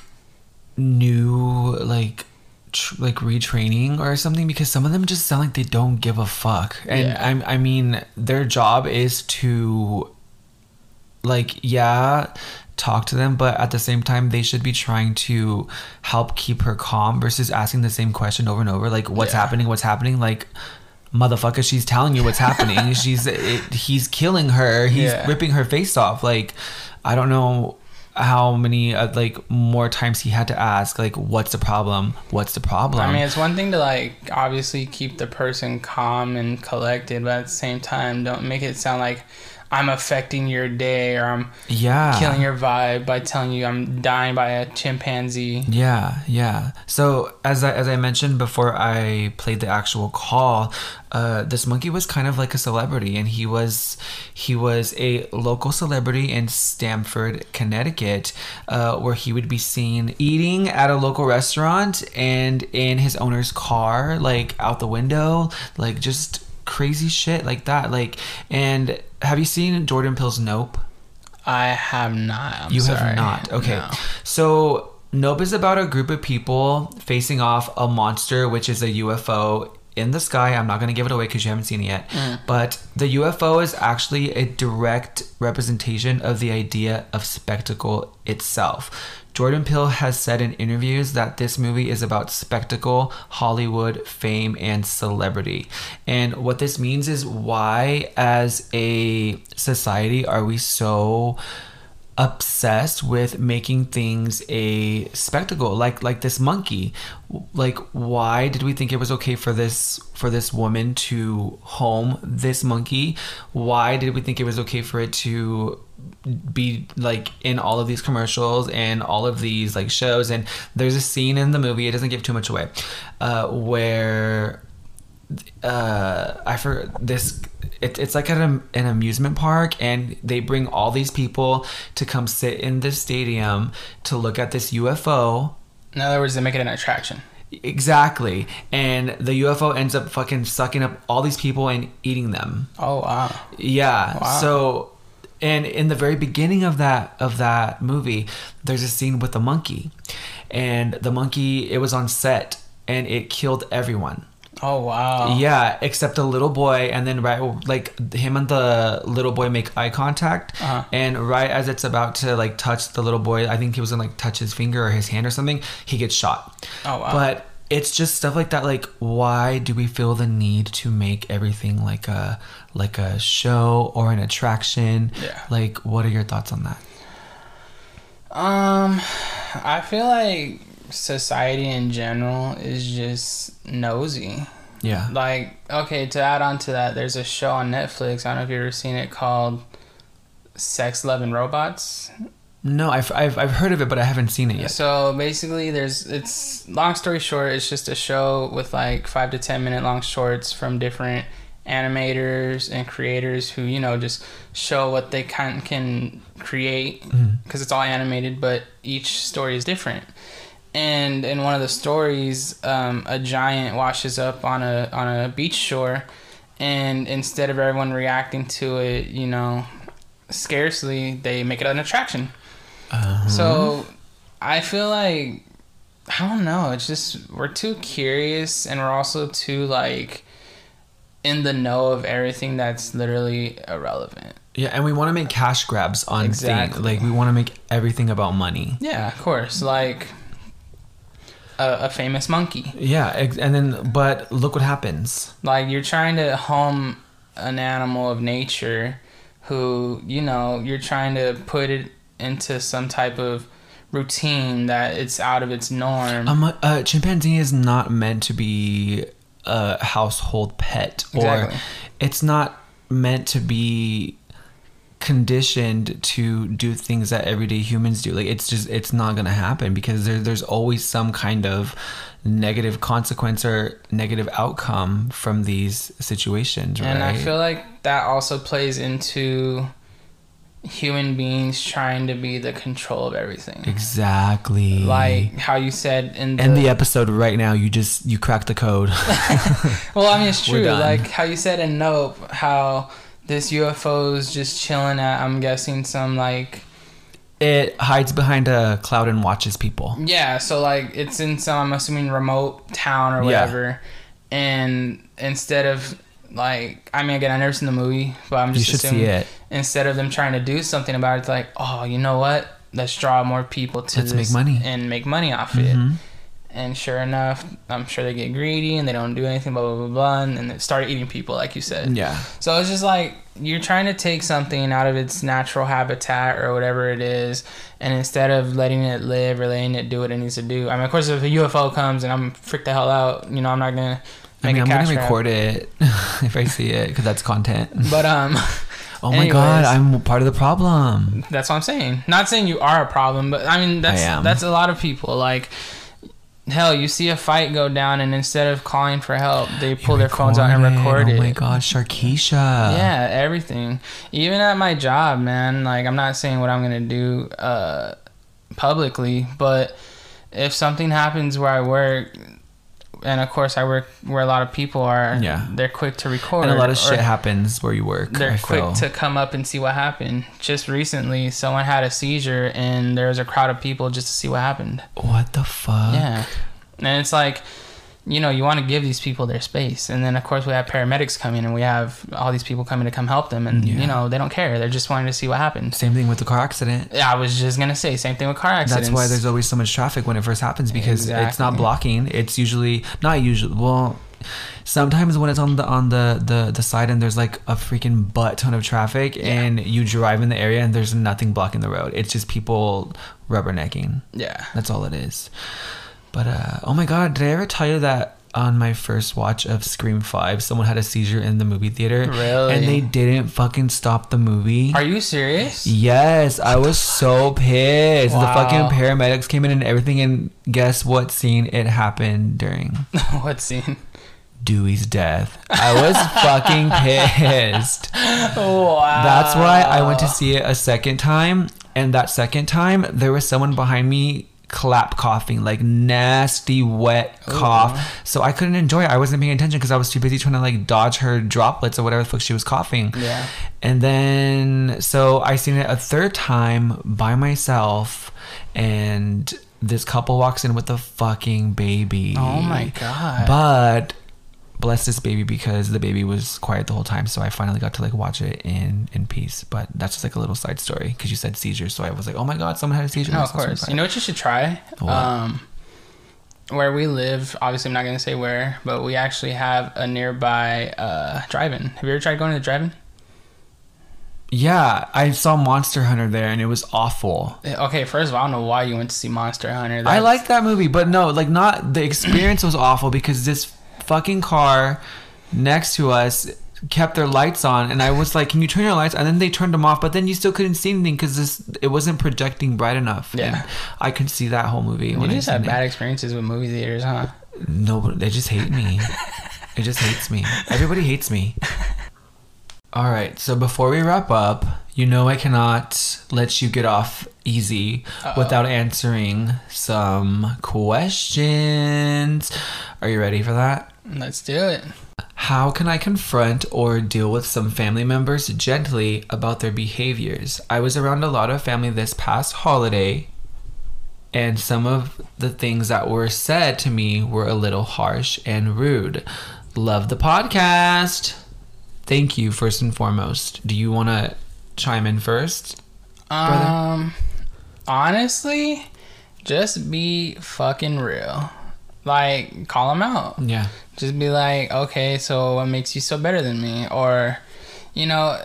new like tr- like retraining or something because some of them just sound like they don't give a fuck and Yeah. I'm, I mean their job is to like yeah talk to them but at the same time they should be trying to help keep her calm versus asking the same question over and over like what's Yeah. happening what's happening like motherfucker she's telling you what's happening she's it, he's killing her he's Yeah. ripping her face off like i don't know how many uh, like more times he had to ask like what's the problem? What's the problem? I mean, it's one thing to like obviously keep the person calm and collected, but at the same time, don't make it sound like I'm affecting your day or I'm yeah killing your vibe by telling you I'm dying by a chimpanzee. Yeah, yeah. So as I as I mentioned before, I played the actual call. Uh, this monkey was kind of like a celebrity, and he was he was a local celebrity in Stamford, Connecticut, uh, where he would be seen eating at a local restaurant and in his owner's car, like out the window, like just crazy shit like that. Like, and have you seen Jordan Peele's Nope? I have not. I'm you sorry. have not. Okay. No. So Nope is about a group of people facing off a monster, which is a UFO in the sky. I'm not going to give it away because you haven't seen it yet. Mm. But the UFO is actually a direct representation of the idea of spectacle itself. Jordan Peele has said in interviews that this movie is about spectacle, Hollywood, fame, and celebrity. And what this means is why, as a society, are we so obsessed with making things a spectacle like like this monkey. Like why did we think it was okay for this for this woman to home this monkey? Why did we think it was okay for it to be like in all of these commercials and all of these like shows? And there's a scene in the movie it doesn't give too much away uh where uh i for this it, it's like at a, an amusement park and they bring all these people to come sit in this stadium to look at this ufo In other words, they make it an attraction. exactly and the ufo ends up fucking sucking up all these people and eating them Oh wow. yeah. Wow. So, and in the very beginning of that of that movie, there's a scene with a monkey, and the monkey it was on set and it killed everyone. Oh wow. Yeah, except the little boy, and then right like him and the little boy make eye contact, Uh-huh. and right as it's about to like touch the little boy, I think he was gonna like touch his finger or his hand or something, he gets shot. Oh, wow. But it's just stuff like that. Like, why do we feel the need to make everything like a like a show or an attraction? Yeah. Like, what are your thoughts on that? Um, I feel like society in general is just nosy. Yeah. Like, okay, to add on to that, there's a show on Netflix. I don't know if you've ever seen it called Sex, Love, and Robots. No, I've, I've I've heard of it, but I haven't seen it yet. So basically, there's it's long story short, it's just a show with like five to ten minute long shorts from different animators and creators who you know just show what they can can create mm-hmm. because it's all animated, but each story is different. And in one of the stories, um, a giant washes up on a on a beach shore, and instead of everyone reacting to it, you know, scarcely, they make it an attraction. So I feel like I don't know. It's just we're too curious, and we're also too like in the know of everything that's literally irrelevant. Yeah, and we want to make cash grabs on Exactly. things. Like we want to make everything about money. Yeah, of course. Like a, a famous monkey. Yeah, and then but look what happens. Like you're trying to home an animal of nature, who you know you're trying to put it into some type of routine that it's out of its norm. Um, a chimpanzee is not meant to be a household pet, or Exactly. it's not meant to be conditioned to do things that everyday humans do. Like it's just it's not gonna happen because there, there's always some kind of negative consequence or negative outcome from these situations, right? And I feel like that also plays into human beings trying to be the control of everything. Exactly. Like how you said in the, in the episode right now, you just you cracked the code. well, I mean it's true. Like how you said in Nope, how this UFO is just chilling at I'm guessing some like it hides behind a cloud and watches people. Yeah, so like it's in some I'm assuming remote town or whatever. Yeah. and instead of like I mean again I never seen the movie, but I'm You just should see assuming it. instead of them trying to do something about it, it's like oh you know what let's draw more people to Let's this make money. and make money off Mhm. it. And sure enough, I'm sure they get greedy and they don't do anything, blah blah blah blah, and, they start eating people like you said. Yeah. So it's just like you're trying to take something out of its natural habitat or whatever it is, and instead of letting it live or letting it do what it needs to do. I mean, of course, if a UFO comes and I'm freaked the hell out, you know, I'm not gonna I make mean, I'm gonna grab. record it if I see it because that's content. But um, Oh my god. I'm part of the problem. that's what I'm saying. Not saying you are a problem, but I mean that's I that's a lot of people. Like, hell, you see a fight go down, and instead of calling for help, they pull their phones out and record it. Oh my god, Sharkeisha. yeah everything even at my job man like i'm not saying what i'm gonna do uh publicly but if something happens where i work and of course i work where a lot of people are Yeah. they're quick to record And a lot of shit happens where you work. they're I quick feel. to come up and see what happened just recently someone had a seizure and there was a crowd of people just to see what happened What the fuck? yeah. And it's like, you know, you want to give these people their space. And then, of course, we have paramedics coming and we have all these people coming to come help them. And, Yeah. you know, they don't care. They're just wanting to see what happens. Same thing with the car accident. Yeah, I was just going to say, same thing with car accidents. That's why there's always so much traffic when it first happens because it's not blocking. It's usually not usually. Well, sometimes when it's on the on the the the side and there's like a freaking butt ton of traffic and you drive in the area and there's nothing blocking the road. It's just people rubbernecking. Yeah. That's all it is. But uh oh my god, did I ever tell you that on my first watch of Scream 5, someone had a seizure in the movie theater Really? and they didn't fucking stop the movie? Are you serious? Yes, I was so pissed. The fucking paramedics came in and everything, and guess what scene it happened during? what scene? Dewey's death. I was fucking pissed. Wow. That's why I went to see it a second time, and that second time there was someone behind me clap coughing like nasty wet oh, cough so i couldn't enjoy it i wasn't paying attention because i was too busy trying to like dodge her droplets or whatever the fuck she was coughing Yeah. and then, so I seen it a third time by myself, and this couple walks in with a fucking baby. Oh my God. But bless this baby because the baby was quiet the whole time, so I finally got to like watch it in in peace. But that's just like a little side story because you said seizure, so I was like, oh my god, someone had a seizure. No, of course. You know what you should try? What? Um, where we live, obviously, I'm not going to say where, but we actually have a nearby uh, drive-in. Have you ever tried going to the drive-in? Yeah, I saw Monster Hunter there, and it was awful. Okay, first of all, I don't know why you went to see Monster Hunter. I like that movie, but no, like not the experience was awful because this fucking car next to us kept their lights on and I was like, "Can you turn your lights?" And then they turned them off, but then you still couldn't see anything cuz this it wasn't projecting bright enough. Yeah. And I could see that whole movie. You just have it. bad experiences with movie theaters, huh? No, but they just hate me. it just hates me. Everybody hates me. All right, so before we wrap up, you know I cannot let you get off easy without answering some questions. Are you ready for that? Let's do it. How can I confront or deal with some family members gently about their behaviors? I was around a lot of family this past holiday, and some of the things that were said to me were a little harsh and rude. Love the podcast. Thank you, first and foremost. Do you want to chime in first? Brother? Um, honestly, just be fucking real. Like, call them out. Yeah. Just be like, okay, so what makes you so better than me? Or, you know,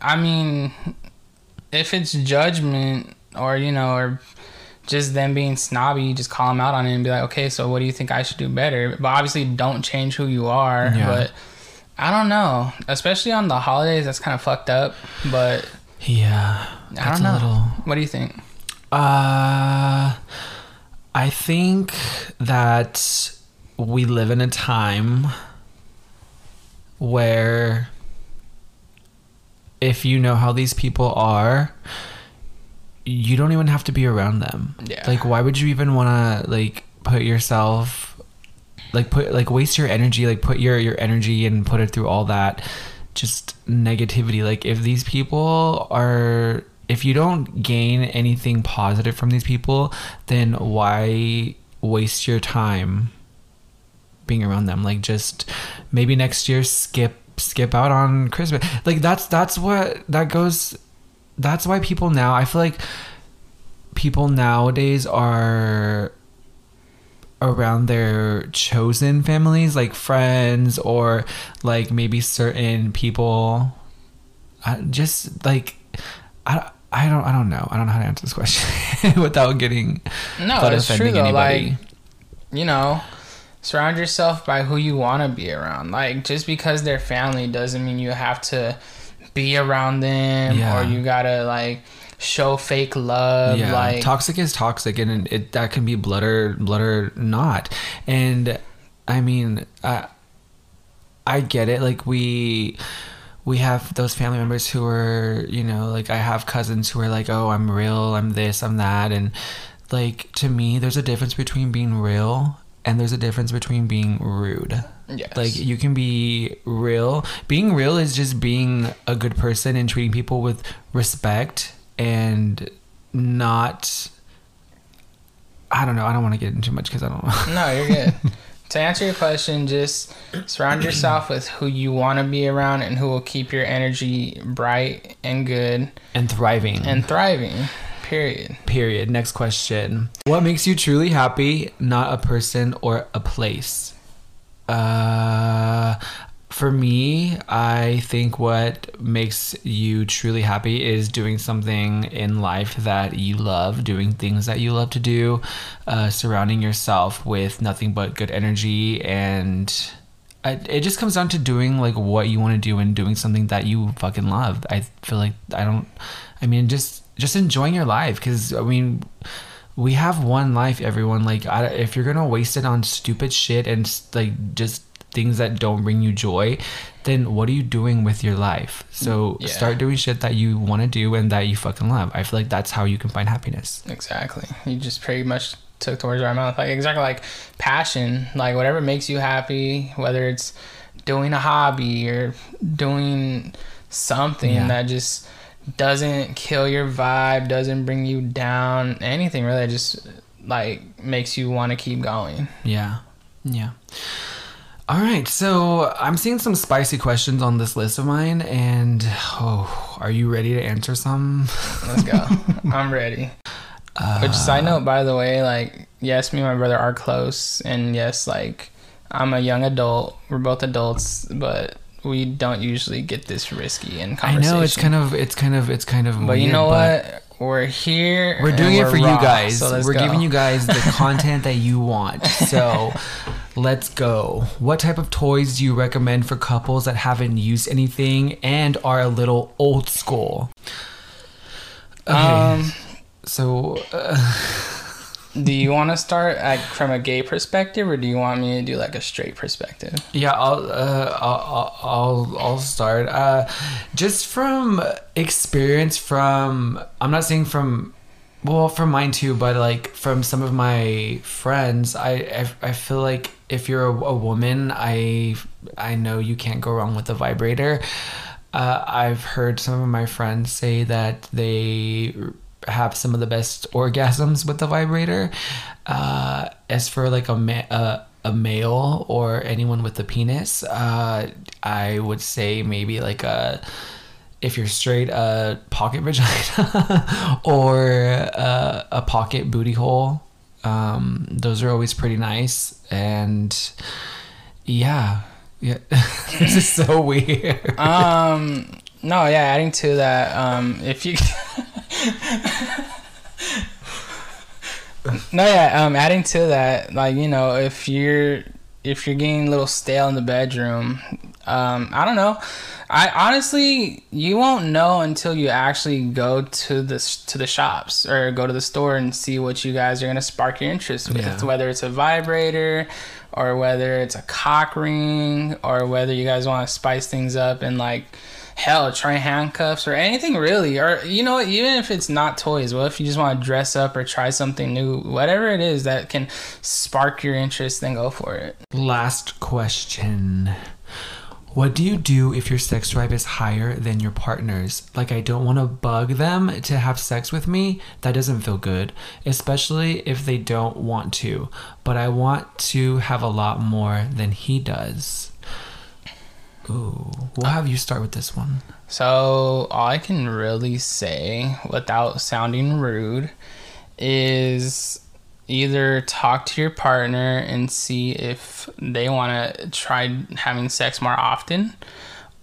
I mean, if it's judgment or, you know, or just them being snobby, just call them out on it and be like, okay, so what do you think I should do better? But obviously, don't change who you are. Yeah. But I don't know. Especially on the holidays, that's kind of fucked up. But Yeah. I don't know. little. What do you think? Uh, I think that we live in a time where if you know how these people are, you don't even have to be around them. Yeah. Like, why would you even want to like put yourself, like put like waste your energy, like put your your energy and put it through all that just negativity. Like, if these people are, if you don't gain anything positive from these people, then why waste your time being around them? Like, just maybe next year skip skip out on Christmas. Like that's that's what that goes that's why people now I feel like people nowadays are around their chosen families like friends or like maybe certain people I, just like I, I don't I don't know I don't know how to answer this question without getting No, without it's true though. anybody. Like, you know, surround yourself by who you want to be around. Like, just because they're family doesn't mean you have to be around them Yeah. or you gotta like show fake love. yeah Like, toxic is toxic and it that can be blood or blood or not and i mean i i get it like we we have those family members who are you know like i have cousins who are like oh i'm real i'm this i'm that and like to me there's a difference between being real and there's a difference between being rude yes. like you can be real. Being real is just being a good person and treating people with respect and not I don't know. I don't want to get into much cuz I don't know. No, you're good. to answer your question, just surround yourself with who you want to be around and who will keep your energy bright and good and thriving. and thriving. Period. period. Next question. What makes you truly happy, not a person or a place? Uh for me, I think what makes you truly happy is doing something in life that you love, doing things that you love to do, uh, surrounding yourself with nothing but good energy, and I, it just comes down to doing like what you want to do and doing something that you fucking love. I feel like I don't. I mean, just just enjoying your life because I mean we have one life everyone like I, if you're gonna waste it on stupid shit and like just things that don't bring you joy then what are you doing with your life so Yeah. start doing shit that you want to do and that you fucking love i feel like that's how you can find happiness Exactly. You just pretty much took the words out of my mouth. Like exactly like passion, like whatever makes you happy, whether it's doing a hobby or doing something Yeah. that just doesn't kill your vibe, doesn't bring you down, anything really just like makes you want to keep going. yeah yeah all right so i'm seeing some spicy questions on this list of mine and oh are you ready to answer some Let's go. I'm ready. Uh, Which side note, by the way, like yes, me and my brother are close, and yes, like I'm a young adult. We're both adults, but we don't usually get this risky in conversation. i know it's kind of it's kind of it's kind of But you know but- what? We're here. We're doing it for you guys. so We're go. giving you guys the content that you want. So let's go. What type of toys do you recommend for couples that haven't used anything and are a little old school? Okay. Um, so uh, do you want to start like from a gay perspective, or do you want me to do like a straight perspective? yeah, I'll, uh, I'll I'll I'll start. Uh, just from experience, from I'm not saying from well from mine too but like from some of my friends i i, I feel like if you're a, a woman i i know you can't go wrong with a vibrator. Uh, i've heard some of my friends say that they have some of the best orgasms with the vibrator. Uh, as for like a ma- uh, a male or anyone with a penis uh, i would say maybe like a if you're straight, a pocket vagina or uh, a pocket booty hole. Um, those are always pretty nice. And yeah, yeah, this is so weird. Um, no, yeah. Adding to that, um, if you. no, yeah. Um, adding to that, like you know, if you're if you're getting a little stale in the bedroom, um, I don't know. I honestly, you won't know until you actually go to the to the shops or go to the store and see what you guys are gonna spark your interest with. Yeah. Whether it's a vibrator, or whether it's a cock ring, or whether you guys want to spice things up and like hell, try handcuffs or anything really. Or you know, even if it's not toys, well, if you just want to dress up or try something new? Whatever it is that can spark your interest, then go for it. Last question. What do you do if your sex drive is higher than your partner's? Like, I don't want to bug them to have sex with me. That doesn't feel good, especially if they don't want to. But I want to have a lot more than he does. Ooh, we'll have you start with this one. So all I can really say without sounding rude is either talk to your partner and see if they want to try having sex more often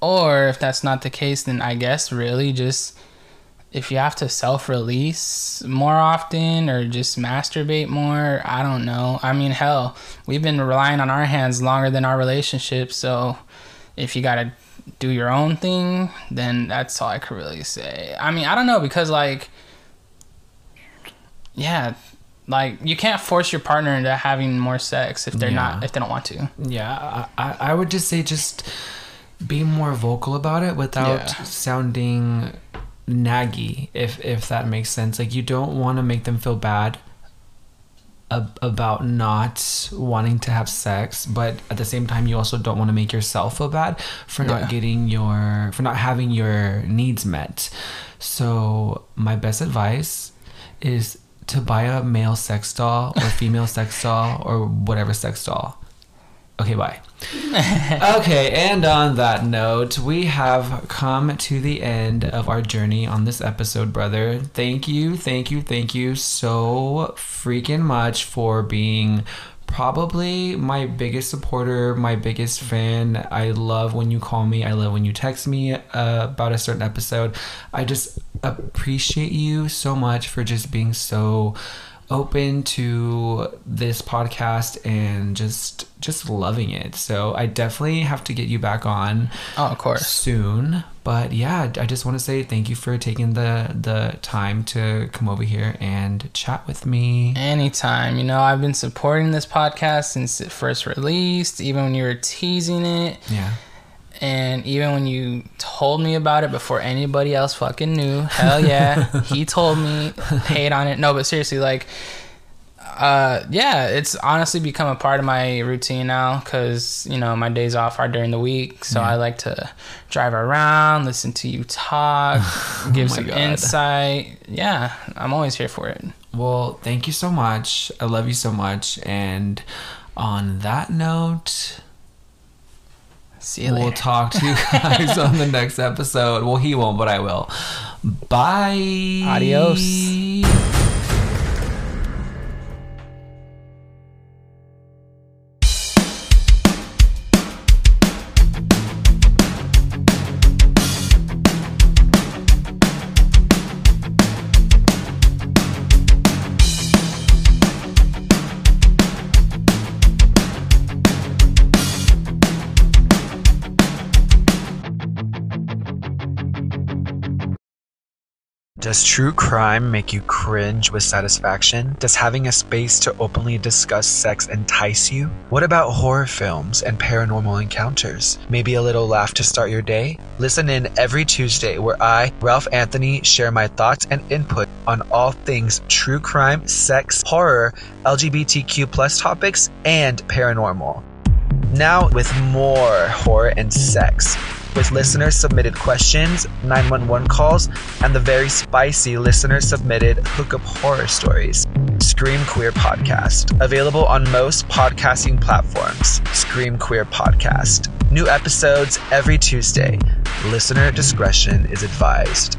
or if that's not the case then i guess really just if you have to self-release more often or just masturbate more i don't know i mean hell we've been relying on our hands longer than our relationship so if you gotta do your own thing then that's all i could really say i mean i don't know because like yeah like you can't force your partner into having more sex if they're Yeah. not if they don't want to Yeah, I, I would just say just be more vocal about it without Yeah. sounding naggy, if if that makes sense. Like you don't want to make them feel bad ab- about not wanting to have sex, but at the same time, you also don't want to make yourself feel bad for Yeah. not getting your for not having your needs met. So my best advice is to buy a male sex doll or female sex doll or whatever sex doll. Okay, bye. okay, and on that note, we have come to the end of our journey on this episode, brother. Thank you, thank you, thank you so freaking much for being probably my biggest supporter, my biggest fan. I love when you call me, I love when you text me uh, about a certain episode. I just appreciate you so much for just being so open to this podcast and just just loving it. So I definitely have to get you back on oh of course soon. But yeah, I just want to say thank you for taking the the time to come over here and chat with me. anytime you know i've been supporting this podcast since it first released even when you were teasing it Yeah. And even when you told me about it before anybody else fucking knew hell yeah he told me hate on it no but seriously like uh yeah it's honestly become a part of my routine now because you know my days off are during the week so i like to drive around listen to you talk give my some God. insight yeah i'm always here for it Well, thank you so much. I love you so much. And on that note, see you we'll later talk to you guys on the next episode. Well, he won't, but I will. Bye. Adios. Does true crime make you cringe with satisfaction? Does having a space to openly discuss sex entice you? What about horror films and paranormal encounters? Maybe a little laugh to start your day? Listen in every Tuesday where I, Ralph Anthony, share my thoughts and input on all things true crime, sex, horror, LGBTQ plus topics, and paranormal. Now with more horror and sex. With listener submitted questions, 911 calls, and the very spicy listener submitted hookup horror stories. Scream Queer Podcast. Available on most podcasting platforms. Scream Queer Podcast. New episodes every Tuesday. Listener discretion is advised.